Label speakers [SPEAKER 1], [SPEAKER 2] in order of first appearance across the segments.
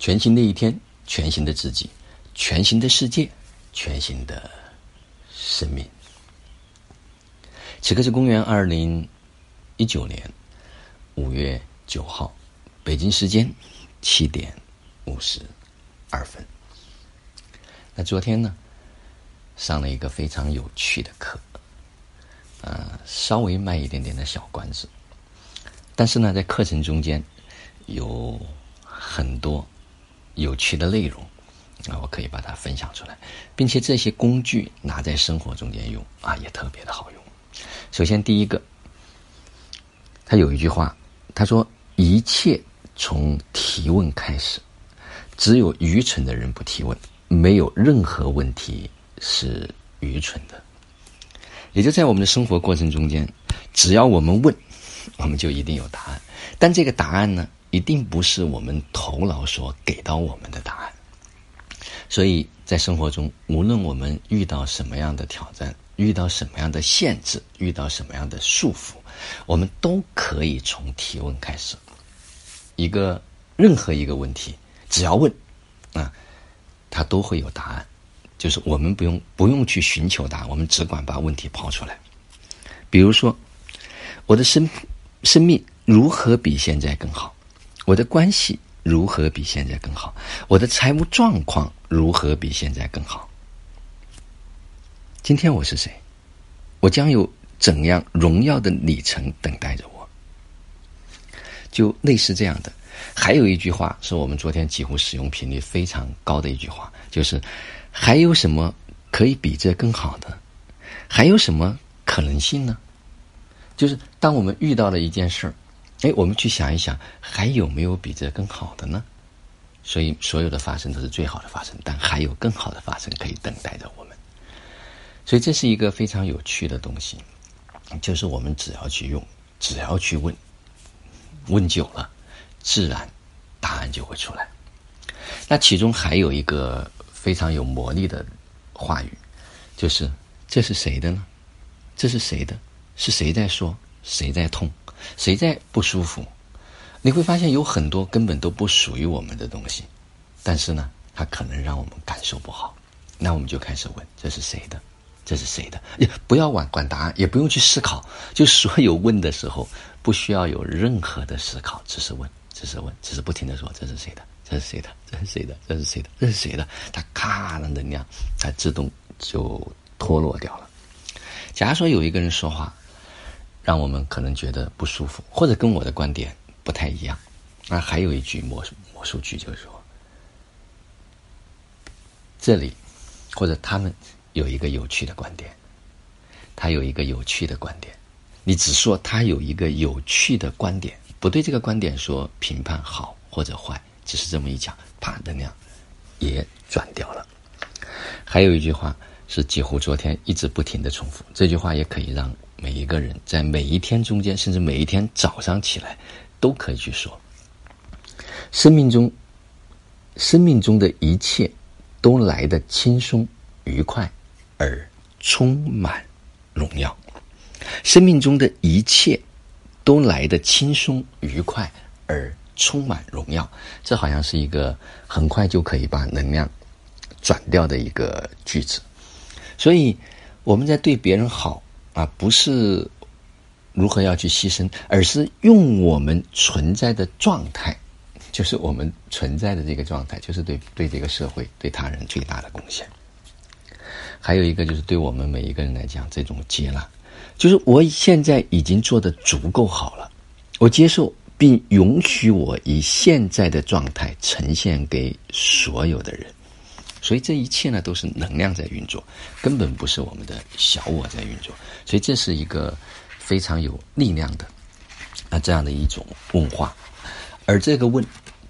[SPEAKER 1] 全新的一天，全新的自己，全新的世界，全新的生命。此刻是公元二零一九年五月九号，北京时间七点五十二分。那昨天呢，上了一个非常有趣的课，呃，稍微卖一点点的小关子，但是呢，在课程中间有很多。有趣的内容，啊，我可以把它分享出来，并且这些工具拿在生活中间用啊，也特别的好用。首先，第一个，他有一句话，他说：“一切从提问开始，只有愚蠢的人不提问，没有任何问题是愚蠢的。”也就在我们的生活过程中间，只要我们问，我们就一定有答案。但这个答案呢？一定不是我们头脑所给到我们的答案，所以在生活中，无论我们遇到什么样的挑战，遇到什么样的限制，遇到什么样的束缚，我们都可以从提问开始。一个任何一个问题，只要问，啊，它都会有答案。就是我们不用不用去寻求答案，我们只管把问题抛出来。比如说，我的生生命如何比现在更好？我的关系如何比现在更好？我的财务状况如何比现在更好？今天我是谁？我将有怎样荣耀的里程等待着我？就类似这样的。还有一句话是我们昨天几乎使用频率非常高的一句话，就是还有什么可以比这更好的？还有什么可能性呢？就是当我们遇到了一件事儿。哎，我们去想一想，还有没有比这更好的呢？所以，所有的发生都是最好的发生，但还有更好的发生可以等待着我们。所以，这是一个非常有趣的东西，就是我们只要去用，只要去问，问久了，自然答案就会出来。那其中还有一个非常有魔力的话语，就是这是谁的呢？这是谁的？是谁在说？谁在痛？谁在不舒服？你会发现有很多根本都不属于我们的东西，但是呢，它可能让我们感受不好。那我们就开始问：这是谁的？这是谁的？也不要管管答案，也不用去思考。就所有问的时候，不需要有任何的思考，只是问，只是问，只是不停的说：这是谁的？这是谁的？这是谁的？这是谁的？这是谁的？它咔的能量，它自动就脱落掉了。假如说有一个人说话。让我们可能觉得不舒服，或者跟我的观点不太一样。那还有一句魔术魔术句，就是说，这里或者他们有一个有趣的观点，他有一个有趣的观点，你只说他有一个有趣的观点，不对这个观点说评判好或者坏，只是这么一讲，啪，能量也转掉了。还有一句话是几乎昨天一直不停的重复，这句话也可以让。每一个人在每一天中间，甚至每一天早上起来，都可以去说：生命中，生命中的一切都来得轻松愉快而充满荣耀。生命中的一切都来得轻松愉快而充满荣耀。这好像是一个很快就可以把能量转掉的一个句子。所以我们在对别人好。啊，不是如何要去牺牲，而是用我们存在的状态，就是我们存在的这个状态，就是对对这个社会、对他人最大的贡献。还有一个就是对我们每一个人来讲，这种接纳，就是我现在已经做的足够好了，我接受并允许我以现在的状态呈现给所有的人。所以这一切呢，都是能量在运作，根本不是我们的小我在运作。所以这是一个非常有力量的啊这样的一种问话，而这个问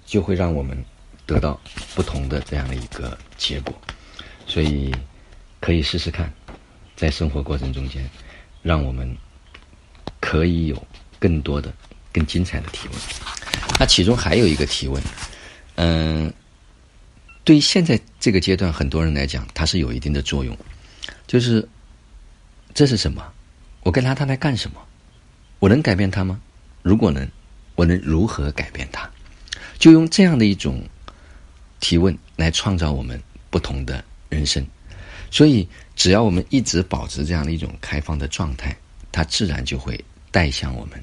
[SPEAKER 1] 就会让我们得到不同的这样的一个结果。所以可以试试看，在生活过程中间，让我们可以有更多的、更精彩的提问。那其中还有一个提问，嗯。对于现在这个阶段，很多人来讲，它是有一定的作用。就是这是什么？我跟他，他来干什么？我能改变他吗？如果能，我能如何改变他？就用这样的一种提问来创造我们不同的人生。所以，只要我们一直保持这样的一种开放的状态，它自然就会带向我们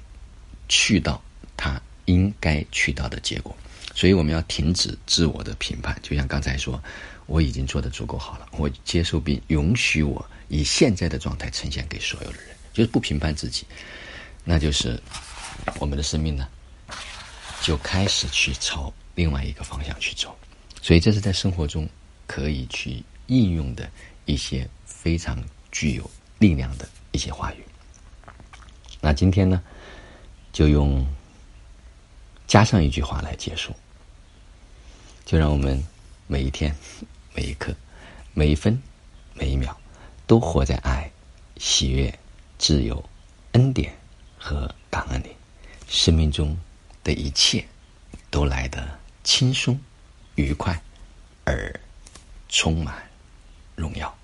[SPEAKER 1] 去到它应该去到的结果。所以，我们要停止自我的评判。就像刚才说，我已经做的足够好了，我接受并允许我以现在的状态呈现给所有的人，就是不评判自己，那就是我们的生命呢。就开始去朝另外一个方向去走，所以这是在生活中可以去应用的一些非常具有力量的一些话语。那今天呢，就用加上一句话来结束，就让我们每一天、每一刻、每一分、每一秒，都活在爱、喜悦、自由、恩典和感恩里，生命中。的一切都来得轻松、愉快而充满荣耀。